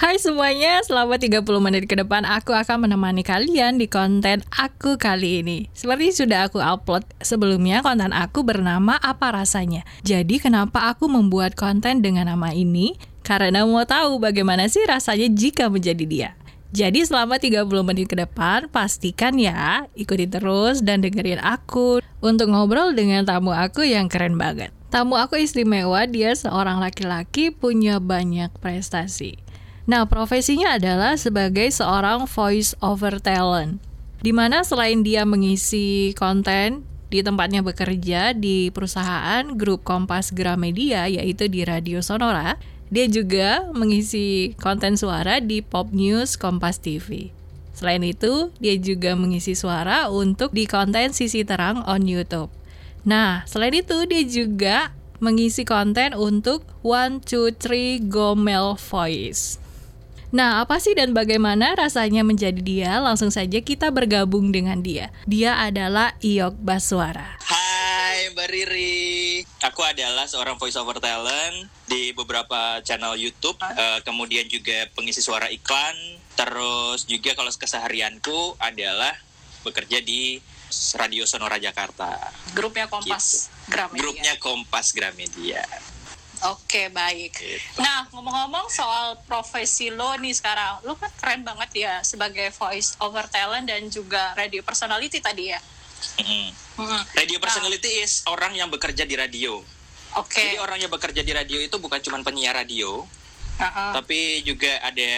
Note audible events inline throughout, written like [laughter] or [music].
Hai semuanya, selama 30 menit ke depan aku akan menemani kalian di konten aku kali ini. Seperti sudah aku upload sebelumnya, konten aku bernama Apa Rasanya. Jadi kenapa aku membuat konten dengan nama ini? Karena mau tahu bagaimana sih rasanya jika menjadi dia. Jadi selama 30 menit ke depan, pastikan ya ikuti terus dan dengerin aku untuk ngobrol dengan tamu aku yang keren banget. Tamu aku istimewa, dia seorang laki-laki punya banyak prestasi. Nah, profesinya adalah sebagai seorang voice over talent. Di mana selain dia mengisi konten di tempatnya bekerja di perusahaan grup Kompas Gramedia yaitu di Radio Sonora, dia juga mengisi konten suara di Pop News Kompas TV. Selain itu, dia juga mengisi suara untuk di konten Sisi Terang on YouTube. Nah, selain itu dia juga mengisi konten untuk One Two Three Gomel Voice. Nah, apa sih dan bagaimana rasanya menjadi dia? Langsung saja kita bergabung dengan dia. Dia adalah Iok Baswara. Hai Mbak Riri, aku adalah seorang voice over talent di beberapa channel YouTube, uh, kemudian juga pengisi suara iklan, terus juga kalau keseharianku adalah bekerja di Radio Sonora Jakarta. Grupnya Kompas gitu. Gramedia. Grupnya Kompas Gramedia. Oke baik. Gitu. Nah ngomong-ngomong soal profesi lo nih sekarang, lo kan keren banget ya sebagai voice over talent dan juga radio personality tadi ya. Mm-hmm. Mm-hmm. Radio nah. personality nah. is orang yang bekerja di radio. Oke. Okay. Jadi orang yang bekerja di radio itu bukan cuma penyiar radio, uh-huh. tapi juga ada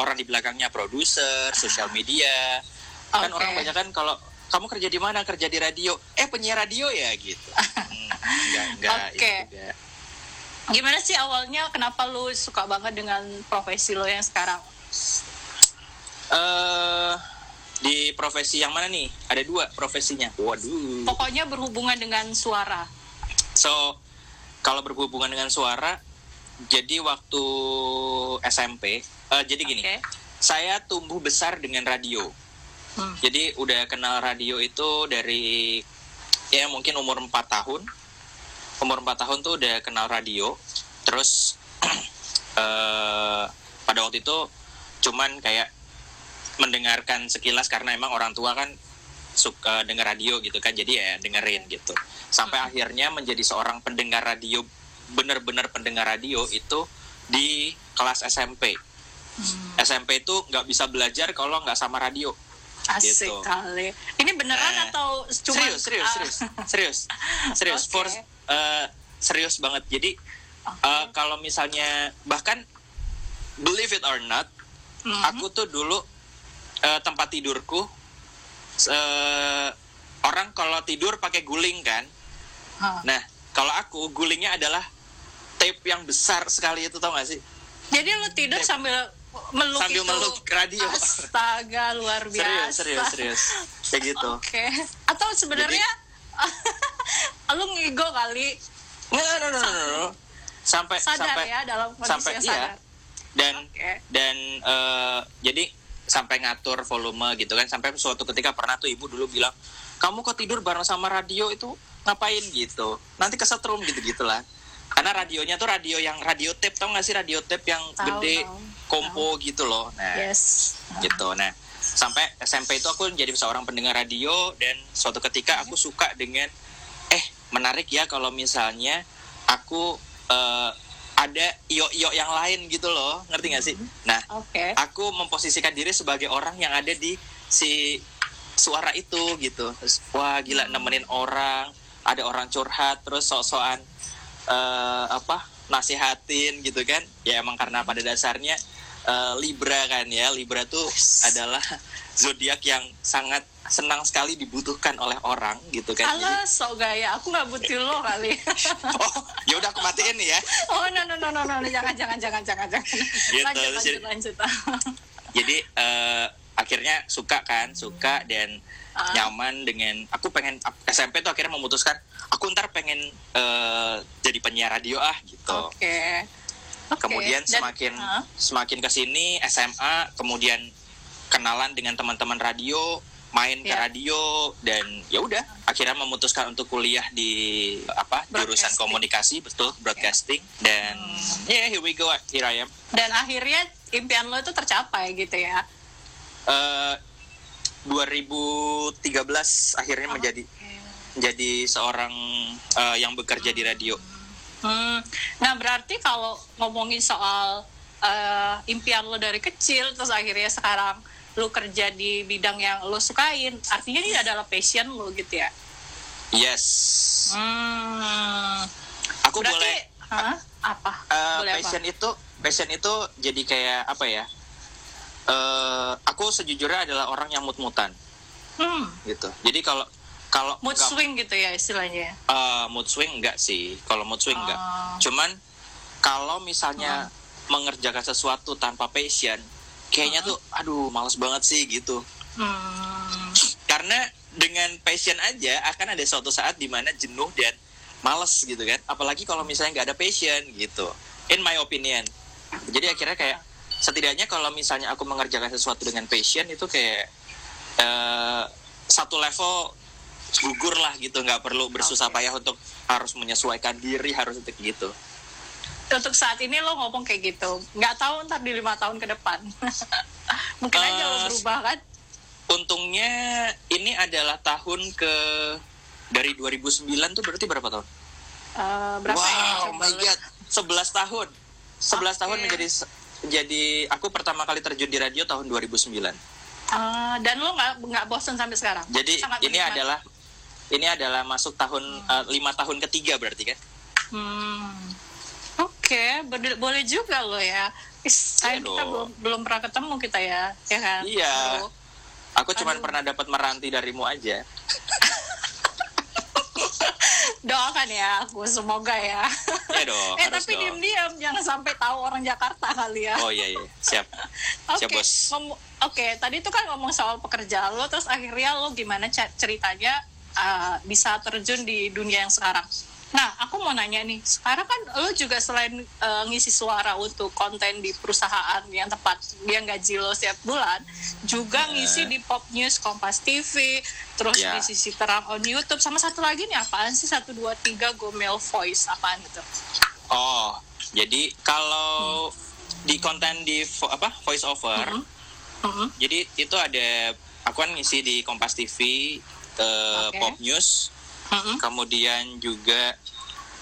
orang di belakangnya produser, sosial media. Okay. Kan orang banyak kan kalau kamu kerja di mana kerja di radio, eh penyiar radio ya gitu. [laughs] hmm, enggak enggak. Oke. Okay gimana sih awalnya kenapa lu suka banget dengan profesi lo yang sekarang? Uh, di profesi yang mana nih? Ada dua profesinya. Waduh. Pokoknya berhubungan dengan suara. So, kalau berhubungan dengan suara, jadi waktu SMP, uh, eh, jadi gini, okay. saya tumbuh besar dengan radio. Hmm. Jadi udah kenal radio itu dari ya mungkin umur 4 tahun umur 4 tahun tuh udah kenal radio terus uh, [clears throat] pada waktu itu cuman kayak mendengarkan sekilas karena emang orang tua kan suka dengar radio gitu kan jadi ya dengerin gitu sampai hmm. akhirnya menjadi seorang pendengar radio benar-benar pendengar radio itu di kelas SMP hmm. SMP itu nggak bisa belajar kalau nggak sama radio Asik gitu. kali. Ini beneran nah, atau cuma serius serius serius [laughs] serius serius okay. for uh, serius banget jadi okay. uh, kalau misalnya bahkan believe it or not mm-hmm. aku tuh dulu uh, tempat tidurku uh, orang kalau tidur pakai guling kan huh. nah kalau aku gulingnya adalah tape yang besar sekali itu tau gak sih jadi lu tidur tape. sambil meluk sambil itu. meluk radio astaga luar biasa serius serius serius kayak gitu oke okay. atau sebenarnya [laughs] lu ngigo kali no, no, no, no, no. sampai sadar sampai ya dalam sampai iya. sadar. iya dan okay. dan uh, jadi sampai ngatur volume gitu kan sampai suatu ketika pernah tuh ibu dulu bilang kamu kok tidur bareng sama radio itu ngapain gitu nanti kesetrum gitu gitulah karena radionya tuh radio yang radio tape tau gak sih radio tape yang tau, gede tau, kompo tau. gitu loh nah yes. gitu nah sampai SMP itu aku jadi seorang pendengar radio dan suatu ketika aku suka dengan menarik ya kalau misalnya aku uh, ada iyo-iyo yang lain gitu loh ngerti gak sih mm-hmm. nah okay. aku memposisikan diri sebagai orang yang ada di si suara itu gitu terus, wah gila hmm. nemenin orang ada orang curhat terus sok-sokan uh, apa nasihatin gitu kan ya emang karena pada dasarnya uh, Libra kan ya Libra tuh adalah zodiak yang sangat senang sekali dibutuhkan oleh orang gitu kan. Halo, so gaya. Aku nggak butuh lo kali. [laughs] oh, ya udah aku matiin nih ya. Oh, no no no no no, jangan jangan jangan jangan jangan. Gitu, lanjut lanjut lanjut. jadi uh, akhirnya suka kan, suka dan uh. nyaman dengan aku pengen SMP tuh akhirnya memutuskan aku ntar pengen uh, jadi penyiar radio ah gitu. Oke. Okay. Okay. Kemudian dan, semakin uh. semakin ke sini SMA, kemudian kenalan dengan teman-teman radio main yeah. ke ya. radio dan ya udah akhirnya memutuskan untuk kuliah di apa jurusan komunikasi betul broadcasting dan hmm. yeah, here we go here I am dan akhirnya impian lo itu tercapai gitu ya? Uh, 2013 akhirnya oh, menjadi okay. menjadi seorang uh, yang bekerja di radio. Hmm. Nah berarti kalau ngomongin soal uh, impian lo dari kecil terus akhirnya sekarang lo kerja di bidang yang lo sukain, artinya ini adalah passion lo gitu ya? Yes. Hmm. Aku berarti, boleh. Huh? Apa? Uh, boleh passion apa? itu passion itu jadi kayak apa ya? Uh, aku sejujurnya adalah orang yang mut-mutan. Hmm. Gitu. Jadi kalau kalau mood enggak, swing gitu ya istilahnya. Uh, mood swing enggak sih. Kalau mood swing uh. enggak. Oh. Cuman kalau misalnya uh. mengerjakan sesuatu tanpa passion, kayaknya uh. tuh aduh males banget sih gitu. Hmm. Karena dengan passion aja akan ada suatu saat di mana jenuh dan males gitu kan. Apalagi kalau misalnya nggak ada passion gitu. In my opinion. Jadi akhirnya kayak setidaknya kalau misalnya aku mengerjakan sesuatu dengan passion itu kayak uh, satu level gugur lah gitu nggak perlu bersusah okay. payah untuk harus menyesuaikan diri harus untuk gitu untuk saat ini lo ngomong kayak gitu nggak tahu ntar di lima tahun ke depan [laughs] mungkin uh, aja lo eh, berubah kan untungnya ini adalah tahun ke dari 2009 tuh berarti berapa tahun uh, berapa wow, ya my god 11 tahun 11 okay. tahun menjadi jadi aku pertama kali terjun di radio tahun 2009. Uh, ah, dan lo nggak nggak bosan sampai sekarang? Jadi Sangat ini menikmati. adalah ini adalah masuk tahun uh, lima tahun ketiga berarti kan? Hmm. Oke, okay. boleh juga lo ya. Is, iya kita belum belum pernah ketemu kita ya, ya kan? Iya. Aku cuma pernah dapat meranti darimu aja. [laughs] doakan ya aku semoga ya. Ya dong. [laughs] eh tapi diam-diam jangan sampai tahu orang Jakarta kali ya. Oh iya iya siap. [laughs] Oke. Okay. Oke okay, tadi itu kan ngomong soal pekerjaan lo terus akhirnya lo gimana ceritanya uh, bisa terjun di dunia yang sekarang. Nah, aku mau nanya nih, sekarang kan lo juga selain uh, ngisi suara untuk konten di perusahaan yang tepat dia gaji lo setiap bulan, juga yeah. ngisi di Pop News Kompas TV, terus yeah. di sisi terang on YouTube, sama satu lagi nih apaan sih satu dua tiga Gomel Voice apaan itu? Oh, jadi kalau hmm. di konten di vo apa voice over, mm -hmm. Mm -hmm. jadi itu ada aku kan ngisi di Kompas TV, uh, okay. Pop News hmm Kemudian juga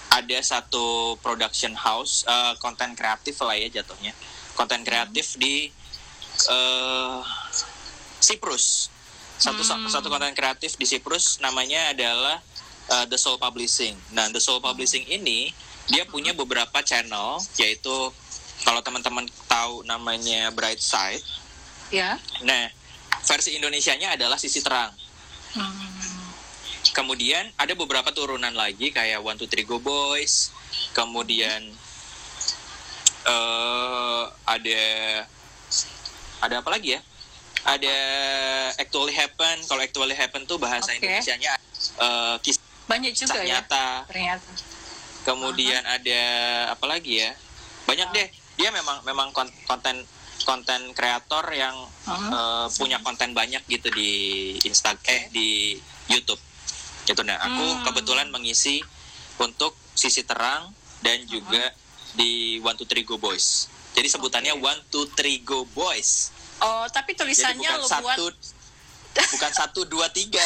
ada satu production house konten uh, kreatif lah ya jatuhnya. Konten kreatif di uh, Siprus. Satu mm. satu konten kreatif di Siprus namanya adalah uh, The Soul Publishing. Nah, The Soul Publishing ini dia punya beberapa channel yaitu kalau teman-teman tahu namanya Bright Side. Ya. Nah, versi Indonesianya adalah Sisi Terang. Hmm. Kemudian ada beberapa turunan lagi kayak One Two Three Go Boys. Kemudian uh, ada ada apa lagi ya? Ada Actually Happen. Kalau Actually Happen tuh bahasa okay. Indonesia-nya uh, kisah banyak juga ya nyata. ternyata. Kemudian uh -huh. ada apa lagi ya? Banyak uh deh. Dia memang memang konten konten kreator yang uh -huh. uh, punya konten banyak gitu di Instagram eh di YouTube gitu nah aku hmm. kebetulan mengisi untuk sisi terang dan juga uh -huh. di One Two Three Go Boys jadi sebutannya okay. One Two Three Go Boys oh tapi tulisannya jadi bukan lo satu buat... bukan satu dua tiga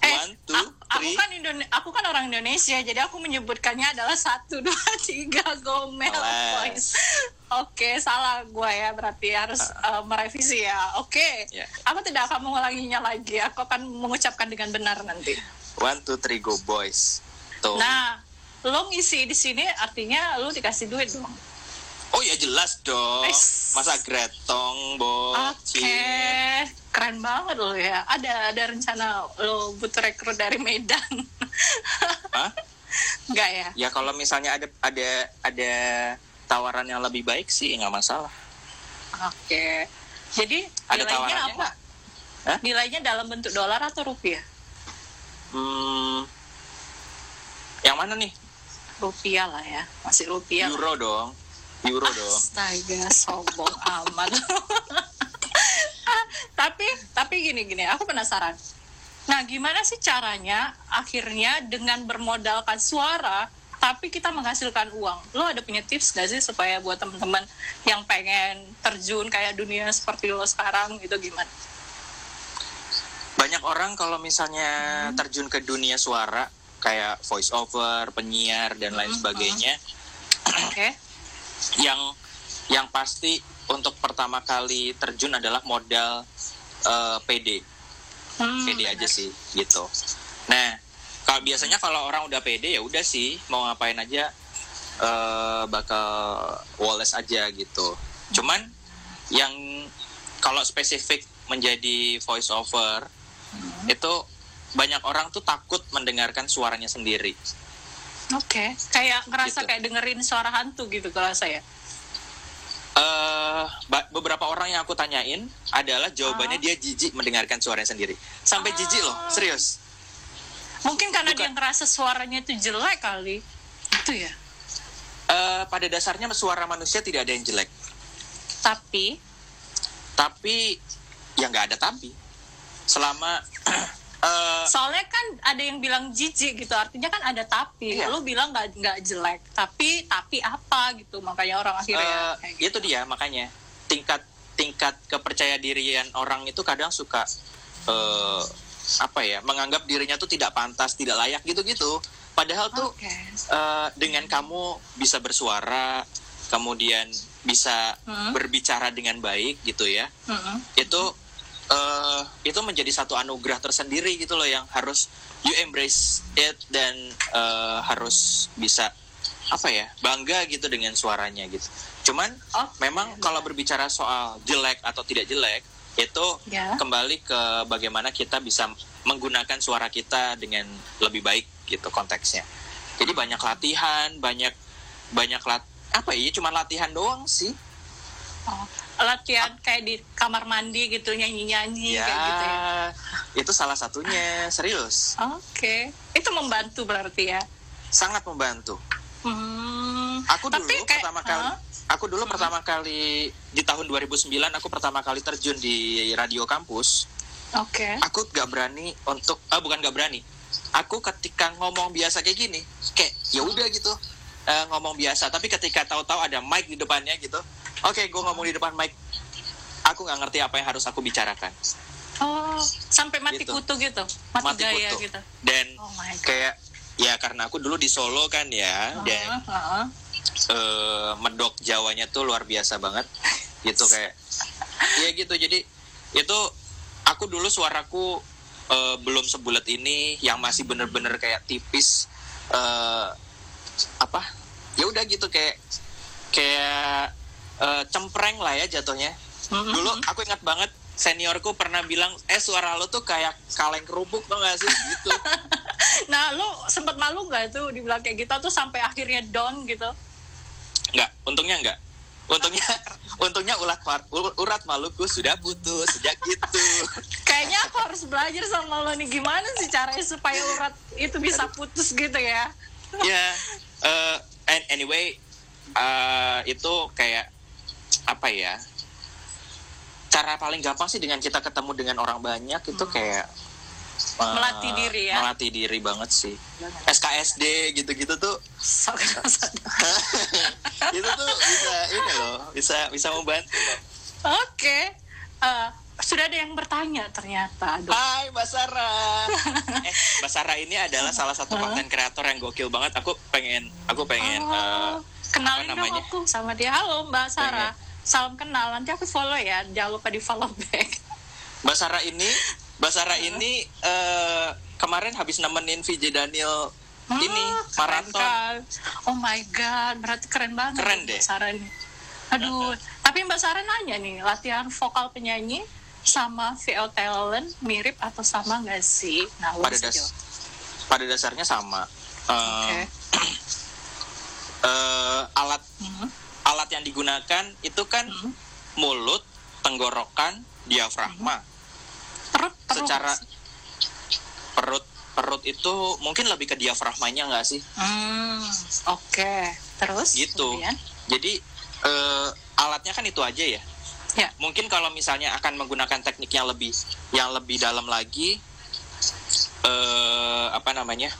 eh, One, two, aku, kan Indone aku kan orang Indonesia, jadi aku menyebutkannya adalah satu, dua, [laughs] tiga, Gomel Boys. Oke, salah gue ya, berarti harus uh, merevisi ya. Oke, okay. Ya. yeah. aku tidak akan mengulanginya lagi. Aku akan mengucapkan dengan benar nanti. One, two, three, go boys. Tuh. Nah, lo ngisi di sini artinya lo dikasih duit dong. Oh ya jelas dong. Eish. Masa gretong, bos. Oke, okay. keren banget lo ya. Ada ada rencana lo butuh rekrut dari Medan. [laughs] Hah? Enggak ya? Ya kalau misalnya ada ada ada tawaran yang lebih baik sih nggak masalah. Oke. Okay. Jadi ada nilainya apa? Hah? Nilainya dalam bentuk dolar atau rupiah? Hmm, yang mana nih? Rupiah lah ya, masih rupiah. Euro lah. dong, euro Astaga, dong. Astaga, sombong amat. [laughs] tapi tapi gini gini, aku penasaran. Nah, gimana sih caranya akhirnya dengan bermodalkan suara tapi kita menghasilkan uang. Lo ada punya tips gak sih supaya buat teman-teman yang pengen terjun kayak dunia seperti lo sekarang gitu gimana? Banyak orang kalau misalnya hmm. terjun ke dunia suara kayak voice over, penyiar dan lain hmm. sebagainya. [clears throat] Oke. Okay. Yang yang pasti untuk pertama kali terjun adalah modal uh, eh, PD. Hmm, PD aja sih gitu. Nah, kalau biasanya kalau orang udah pede ya udah sih mau ngapain aja uh, bakal Wallace aja gitu cuman yang kalau spesifik menjadi voice over hmm. itu banyak orang tuh takut mendengarkan suaranya sendiri oke okay. kayak ngerasa gitu. kayak dengerin suara hantu gitu kalau saya Uh, beberapa orang yang aku tanyain adalah jawabannya uh. dia jijik mendengarkan suaranya sendiri. Sampai uh. jijik loh, serius. Mungkin karena Bukan. dia ngerasa suaranya itu jelek kali. Itu ya. Uh, pada dasarnya suara manusia tidak ada yang jelek. Tapi tapi ya nggak ada tapi. Selama [clears throat] uh, soalnya kan ada yang bilang jijik gitu artinya kan ada tapi iya. lu bilang nggak nggak jelek tapi tapi apa gitu makanya orang akhirnya uh, gitu. itu dia makanya tingkat tingkat kepercaya dirian orang itu kadang suka uh, apa ya menganggap dirinya tuh tidak pantas tidak layak gitu-gitu padahal tuh okay. uh, dengan kamu bisa bersuara kemudian bisa hmm. berbicara dengan baik gitu ya hmm. itu uh, itu menjadi satu anugerah tersendiri gitu loh yang harus you embrace it dan uh, harus bisa apa ya bangga gitu dengan suaranya gitu cuman oh, memang ya, kalau berbicara soal jelek atau tidak jelek itu ya. kembali ke bagaimana kita bisa menggunakan suara kita dengan lebih baik gitu konteksnya. Jadi banyak latihan, banyak banyak lat apa ya cuma latihan doang sih. Latihan kayak di kamar mandi gitu nyanyi-nyanyi ya, kayak gitu ya. Itu salah satunya, serius. Oke. Okay. Itu membantu berarti ya. Sangat membantu. Hmm. Aku dulu Tapi kayak, pertama kali huh? aku dulu hmm. pertama kali di tahun 2009 aku pertama kali terjun di radio kampus. Oke. Okay. Aku gak berani untuk ah bukan gak berani. Aku ketika ngomong biasa kayak gini, kayak ya udah gitu uh, ngomong biasa. Tapi ketika tahu-tahu ada mic di depannya gitu, oke okay, gue ngomong di depan mic, aku nggak ngerti apa yang harus aku bicarakan. Oh, sampai mati gitu. kutu gitu, mati, mati gaya kutu. gitu. Dan oh kayak ya karena aku dulu di Solo kan ya, uh -huh, dan uh -huh uh, medok Jawanya tuh luar biasa banget gitu kayak ya gitu jadi itu aku dulu suaraku uh, belum sebulat ini yang masih bener-bener kayak tipis uh, apa ya udah gitu kayak kayak uh, cempreng lah ya jatuhnya mm-hmm. dulu aku ingat banget seniorku pernah bilang eh suara lo tuh kayak kaleng kerupuk tuh gak sih gitu [laughs] nah lo sempet malu gak tuh dibilang kayak gitu tuh sampai akhirnya down gitu Enggak, untungnya enggak. Untungnya [laughs] untungnya urat urat maluku sudah putus sejak itu. [laughs] Kayaknya aku harus belajar sama lo nih gimana sih caranya supaya urat itu bisa putus gitu ya. Ya, yeah, uh, and anyway uh, itu kayak apa ya? Cara paling gampang sih dengan kita ketemu dengan orang banyak itu hmm. kayak melatih diri ya melatih diri banget sih SKSD gitu-gitu tuh [laughs] itu tuh bisa ini loh bisa bisa membantu oke okay. uh, eh, sudah ada yang bertanya ternyata Aduh. Hai Mbak Sarah [laughs] eh Mbak Sarah ini adalah salah satu konten kreator yang gokil banget aku pengen aku pengen oh, uh, kenalin dong aku sama dia halo Mbak Sarah pengen. Salam kenal nanti aku follow ya jangan lupa di follow back [laughs] Mbak Sarah ini Basara ini uh, kemarin habis nemenin VJ Daniel ah, ini maraton. Kan. Oh my god, berarti keren banget. Keren deh. Mbak ini. Aduh, tapi Mbak Sarah nanya nih, latihan vokal penyanyi sama VO talent mirip atau sama nggak sih? Nah, pada, das pada dasarnya sama. Uh, okay. uh, alat hmm. Yang digunakan itu kan hmm. mulut, tenggorokan, diafragma. Perut, perut secara perut perut itu mungkin lebih ke diafragmanya nggak sih? Hmm, oke. Okay. Terus? Gitu. Kemudian? Jadi uh, alatnya kan itu aja ya. Ya. Mungkin kalau misalnya akan menggunakan teknik yang lebih yang lebih dalam lagi, uh, apa namanya?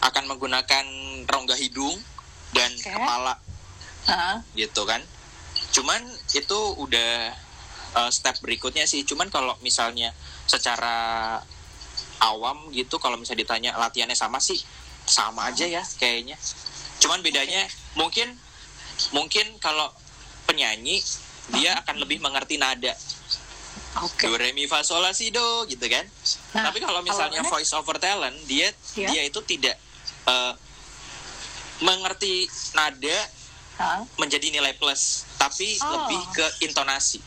Akan menggunakan rongga hidung dan okay. kepala uh. gitu kan cuman itu udah uh, step berikutnya sih cuman kalau misalnya secara awam gitu kalau misalnya ditanya latihannya sama sih sama aja ya kayaknya cuman bedanya okay. mungkin mungkin kalau penyanyi dia akan lebih mengerti nada Okay. Do re mi fa sol la si do gitu kan. Nah, Tapi kalau misalnya kalau voice over talent dia yeah. dia itu tidak uh, mengerti nada huh? menjadi nilai plus, tapi oh. lebih ke intonasi.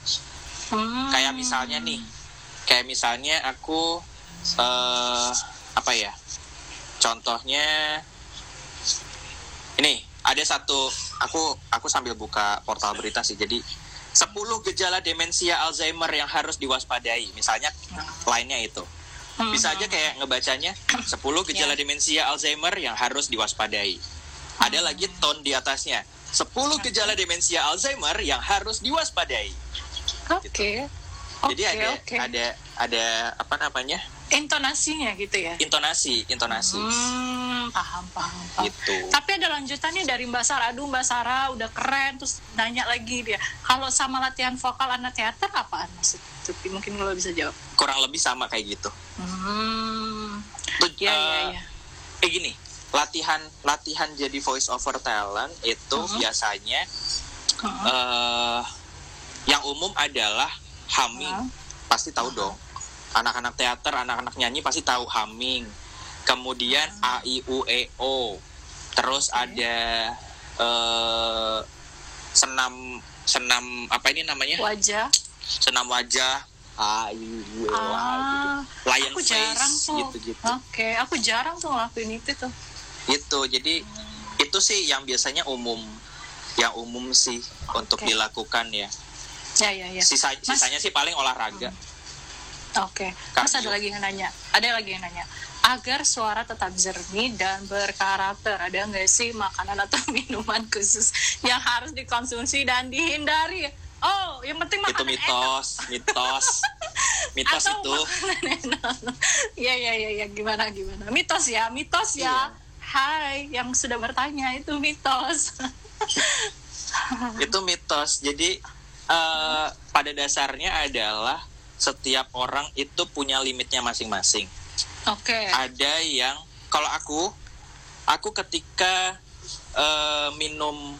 Hmm. Kayak misalnya nih, kayak misalnya aku uh, apa ya? Contohnya ini ada satu aku aku sambil buka portal berita sih. Jadi 10 gejala demensia Alzheimer yang harus diwaspadai. Misalnya lainnya itu. Bisa aja kayak ngebacanya 10 gejala yeah. demensia Alzheimer yang harus diwaspadai. Ada lagi tone di atasnya. 10 gejala demensia Alzheimer yang harus diwaspadai. Oke. Okay. Gitu. Jadi okay, ada okay. ada ada apa namanya? Intonasinya gitu ya. Intonasi, intonasi. Hmm, paham, paham, paham. Gitu. Tapi ada lanjutannya dari Mbak Sarah. Aduh, Mbak Sarah udah keren terus nanya lagi dia. Kalau sama latihan vokal anak teater apaan maksud? Mungkin kalau bisa jawab. Kurang lebih sama kayak gitu. Hmm. Iya, iya, iya. Kayak gini, latihan latihan jadi voice over talent itu uh -huh. biasanya uh -huh. uh, yang umum adalah humming uh -huh. pasti tahu uh -huh. dong anak-anak teater anak-anak nyanyi pasti tahu humming kemudian uh -huh. a i u e o terus okay. ada uh, senam senam apa ini namanya wajah senam wajah ah, iya, ah, gitu. lion aku face jarang tuh. gitu gitu oke okay. aku jarang tuh ngelakuin itu tuh itu jadi itu sih yang biasanya umum yang umum sih okay. untuk dilakukan ya ya ya ya Sisa, Mas, sisanya sih paling olahraga oke okay. Mas ada lagi yang nanya ada lagi yang nanya agar suara tetap jernih dan berkarakter ada nggak sih makanan atau [laughs] minuman khusus yang harus dikonsumsi dan dihindari Oh, yang penting makanan itu mitos, enak. mitos, mitos [laughs] Atau itu. [laughs] Iya, iya, iya, ya. gimana, gimana? Mitos ya, mitos ya. Iya. Hai yang sudah bertanya itu mitos. itu mitos. Jadi uh, pada dasarnya adalah setiap orang itu punya limitnya masing-masing. Oke. Okay. Ada yang kalau aku aku ketika uh, minum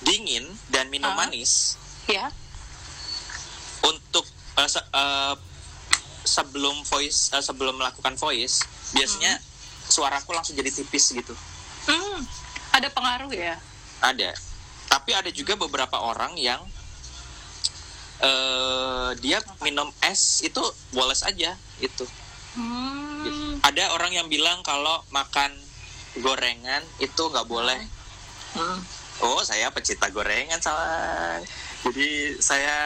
dingin dan minum uh, manis, ya. Untuk uh, se uh, sebelum voice uh, sebelum melakukan voice, biasanya hmm suaraku langsung jadi tipis gitu. Hmm, ada pengaruh ya? Ada. Tapi ada juga beberapa orang yang uh, dia minum es itu boles aja itu. Hmm. Ada orang yang bilang kalau makan gorengan itu nggak boleh. Hmm. Oh, saya pecinta gorengan salah. Jadi saya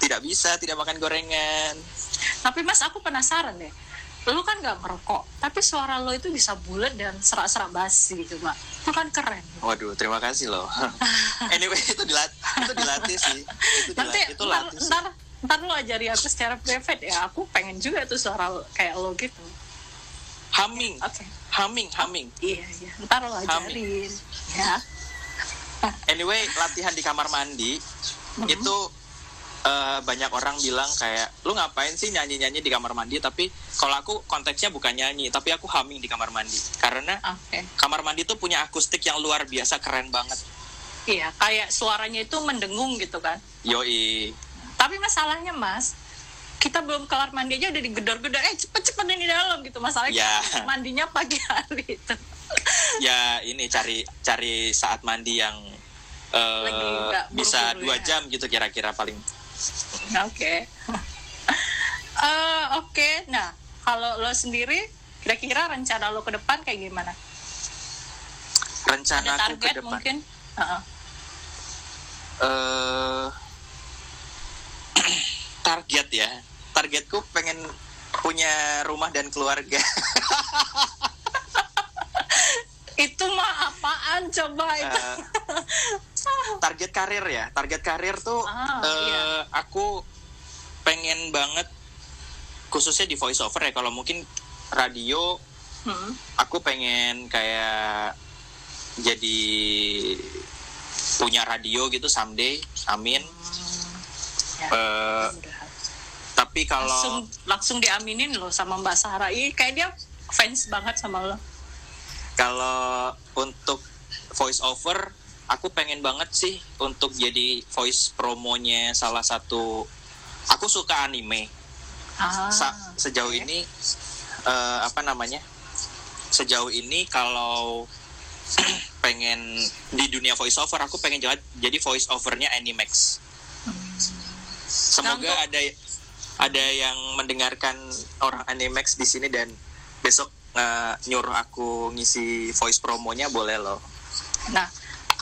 tidak bisa tidak makan gorengan. Tapi Mas, aku penasaran deh lu kan nggak merokok tapi suara lo itu bisa bulat dan serak-serak basi gitu mbak. Itu kan keren. Waduh terima kasih loh. [laughs] Anyway itu dilatih itu dilatih sih. Itu dilatih, nanti itu ntar, latih ntar, ntar lo ajari aku secara private ya. Aku pengen juga tuh suara kayak lo gitu. Humming. Oke. Okay. humming. Humming iya iya. Ntar lo ajarin humming. ya anyway latihan di kamar mandi mm -hmm. itu uh, banyak orang bilang kayak lu ngapain sih nyanyi-nyanyi di kamar mandi? Tapi kalau aku konteksnya bukan nyanyi tapi aku humming di kamar mandi. Karena okay. kamar mandi tuh punya akustik yang luar biasa keren banget. Iya kayak suaranya itu mendengung gitu kan? Yoi. Tapi masalahnya mas kita belum kelar mandi aja udah digedor-gedor eh cepet-cepet di dalam gitu. Masalahnya ya. mandinya pagi hari itu. [laughs] Ya ini cari cari saat mandi yang uh, bisa dua ya. jam gitu kira-kira paling Oke. Eh, oke, nah kalau lo sendiri kira-kira rencana lo ke depan kayak gimana? Rencana Ada target ke depan. mungkin? Uh -uh. Uh, target ya. Targetku pengen punya rumah dan keluarga. [laughs] itu mah apaan coba itu? Uh, [laughs] target karir ya. Target karir tuh ah, uh, iya. aku pengen banget khususnya di voice over ya kalau mungkin radio hmm. aku pengen kayak jadi punya radio gitu someday amin Ya, Eh, mudah-mudahan. tapi kalau langsung langsung diaminin loh sama Mbak Sarah. Ih, kayak dia fans banget sama lo. Kalau untuk voice over aku pengen banget sih untuk jadi voice promonya salah satu aku suka anime. Ah, Sa- sejauh oke. ini eh, apa namanya? Sejauh ini kalau [clears throat] pengen di dunia voice over aku pengen jadi jadi voice overnya Animax. Semoga Nah, untuk- ada ada yang mendengarkan orang Animax di sini dan besok eh, nyuruh aku ngisi voice promonya boleh loh Nah,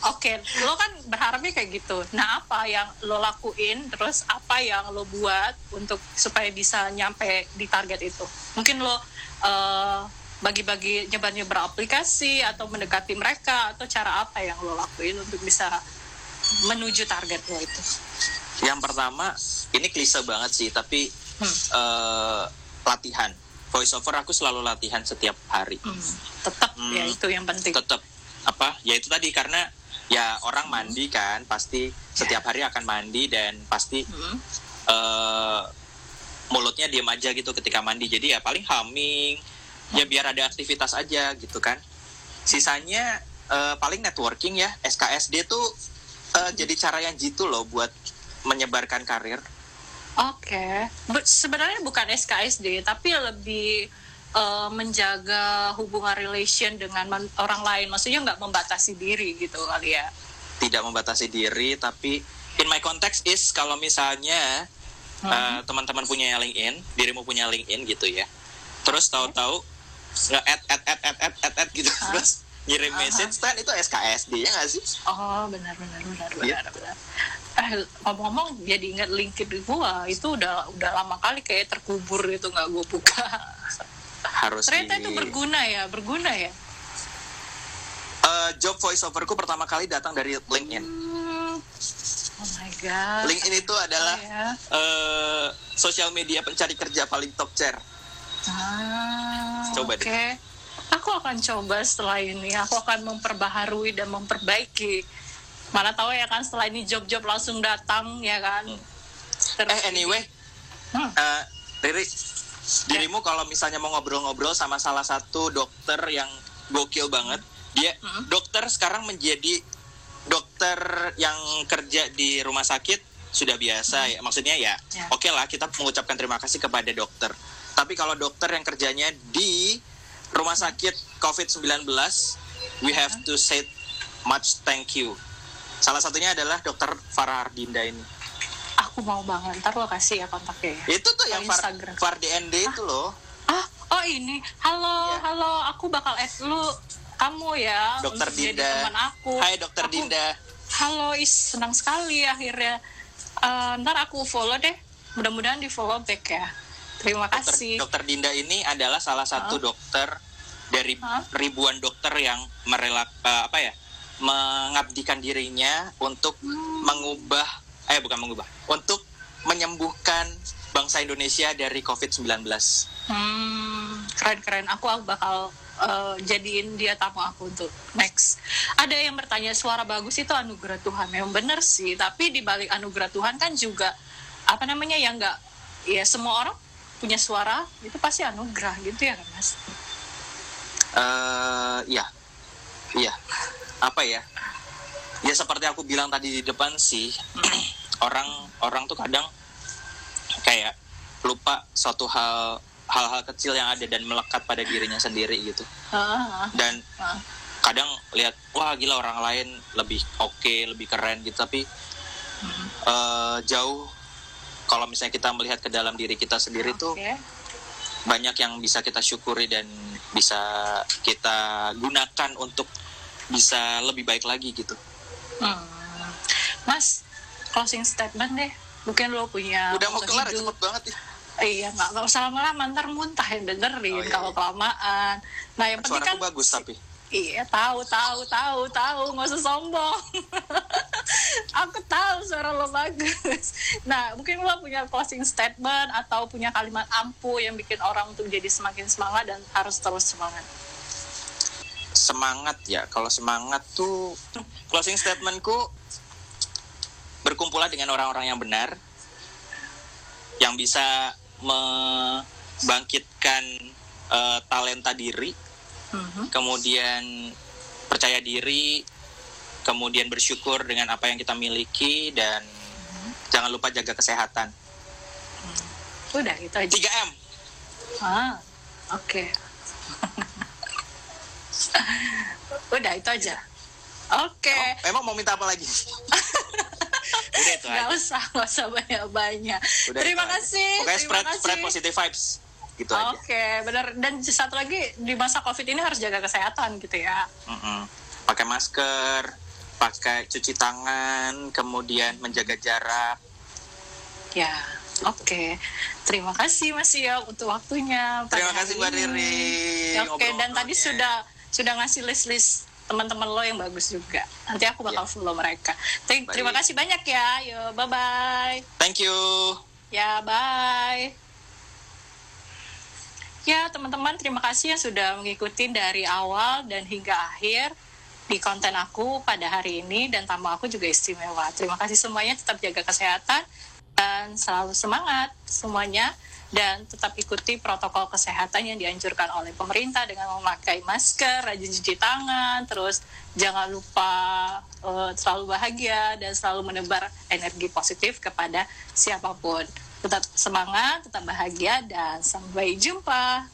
oke, lo kan berharapnya kayak gitu. Nah, apa yang lo lakuin, terus apa yang lo buat untuk supaya bisa nyampe di target itu? Mungkin lo eh, bagi-bagi nyebar-nyebar aplikasi atau mendekati mereka atau cara apa yang lo lakuin untuk bisa menuju target lo itu? yang pertama ini klise banget sih tapi Hmm. eh, latihan voice over aku selalu latihan setiap hari. Hmm, tetap Hmm. ya itu yang penting. tetap apa? Ya itu tadi karena ya orang mandi kan pasti setiap hari akan mandi dan pasti Hmm. eh, mulutnya diam aja gitu ketika mandi. Jadi ya paling humming ya biar ada aktivitas aja gitu kan. Sisanya eh, paling networking ya SKSD tuh eh, jadi cara yang jitu loh buat menyebarkan karir Oke, Be- sebenarnya bukan SKSD, tapi lebih eh, menjaga hubungan relation dengan orang lain. Maksudnya nggak membatasi diri gitu kali ya. tidak membatasi diri tapi in my context is kalau misalnya uh, teman-teman punya LinkedIn dirimu punya LinkedIn gitu ya. Terus tahu-tahu nge add add add add add add, add gitu. Terus ngirim message kan itu SKSD ya nggak sih? Oh, benar benar benar benar benar. Eh, ngomong-ngomong jadi ingat LinkedIn gua itu udah udah lama kali kayak terkubur itu nggak gua buka. harus Ternyata di itu berguna ya, berguna ya. Uh, job voiceoverku pertama kali datang dari LinkedIn Hmm. Oh my god. LinkedIn itu adalah Oh, ya. uh, sosial media pencari kerja paling top chair Ah, Coba oke. deh. Aku akan coba setelah ini. Aku akan memperbaharui dan memperbaiki. Mana tahu ya kan setelah ini job-job langsung datang ya kan. Terus eh anyway Hmm. uh, Riri dirimu kalau misalnya mau ngobrol-ngobrol sama salah satu dokter yang gokil banget dia Hmm. dokter sekarang menjadi dokter yang kerja di rumah sakit sudah biasa ya maksudnya ya Ya. oke lah kita mengucapkan terima kasih kepada dokter tapi kalau dokter yang kerjanya di rumah sakit COVID-19 we have to say much thank you salah satunya adalah dokter Farah Ardinda ini aku mau banget. Ntar lo kasih ya kontaknya ya. itu tuh yang Far, Instagram. Far DND itu loh Ah, oh ini. Halo, Ya. halo. Aku bakal add lu kamu ya Dokter untuk jadi Dinda. teman aku. Hai Dokter Aku- Dinda. Halo, is senang sekali akhirnya. Eh, ntar aku follow deh. Mudah-mudahan di follow back ya. Terima Dokter, kasih. Dokter Dinda ini adalah salah satu dokter dari Hah? ribuan dokter yang merelak eh, apa ya mengabdikan dirinya untuk Hmm. mengubah eh bukan mengubah untuk menyembuhkan bangsa Indonesia dari COVID-19. Hmm, keren-keren. Aku bakal eh, jadiin dia tamu aku untuk next. Ada yang bertanya suara bagus itu anugerah Tuhan. Memang bener sih. Tapi di balik anugerah Tuhan kan juga apa namanya ya nggak ya semua orang punya suara itu pasti anugerah gitu ya kan mas. eh iya. Iya. Apa ya? Ya seperti aku bilang tadi di depan sih, [clears throat] orang orang tuh kadang kayak lupa suatu hal hal-hal kecil yang ada dan melekat pada dirinya sendiri gitu. Ah, Dan ah. kadang lihat wah gila orang lain lebih oke, lebih keren gitu tapi eh, jauh kalau misalnya kita melihat ke dalam diri kita sendiri tuh Oke. banyak yang bisa kita syukuri dan bisa kita gunakan untuk bisa lebih baik lagi gitu. Hmm. Mas, closing statement deh. Mungkin lo punya Udah mau kelar cepet banget ya. Iya, nggak nggak usah lama-lama, ntar muntah yang dengerin Oh, iya, kalau iya. kelamaan. Nah, yang penting kan bagus tapi. Iya, tahu, tahu, tahu, tahu, nggak usah sombong. [laughs] Aku tahu suara lo bagus. Nah, mungkin lo punya closing statement atau punya kalimat ampuh yang bikin orang untuk jadi semakin semangat dan harus terus semangat. Semangat ya. Kalau semangat tuh closing statementku berkumpullah dengan orang-orang yang benar yang bisa membangkitkan uh, talenta diri, uh-huh. kemudian percaya diri, kemudian bersyukur dengan apa yang kita miliki dan uh-huh. jangan lupa jaga kesehatan. Udah itu aja. 3 M. Ah, oke. Okay. [laughs] Udah itu aja. Oke. Okay. Emang, emang mau minta apa lagi? [laughs] Udah itu gak aja. usah, gak usah banyak-banyak. Terima kasih. Pokoknya Terima spread, kasih. spread positive vibes. Gitu Oke, okay, benar. Dan satu lagi di masa COVID ini harus jaga kesehatan gitu ya. Mm -mm. Pakai masker, pakai cuci tangan, kemudian menjaga jarak. Ya, oke. Okay. Terima kasih Mas Yo untuk waktunya. Terima kasih Mbak Riri. Oke, okay, dan tadi sudah sudah ngasih list-list teman-teman lo yang bagus juga. Nanti aku bakal yeah. follow mereka. Baik. Terima kasih banyak ya. Yo, bye-bye. Thank you. Ya, bye. Ya, teman-teman, terima kasih yang sudah mengikuti dari awal dan hingga akhir di konten aku pada hari ini dan tamu aku juga istimewa. Terima kasih semuanya, tetap jaga kesehatan dan selalu semangat semuanya dan tetap ikuti protokol kesehatan yang dianjurkan oleh pemerintah dengan memakai masker, rajin cuci tangan, terus jangan lupa uh, selalu bahagia dan selalu menebar energi positif kepada siapa pun. Tetap semangat, tetap bahagia dan sampai jumpa.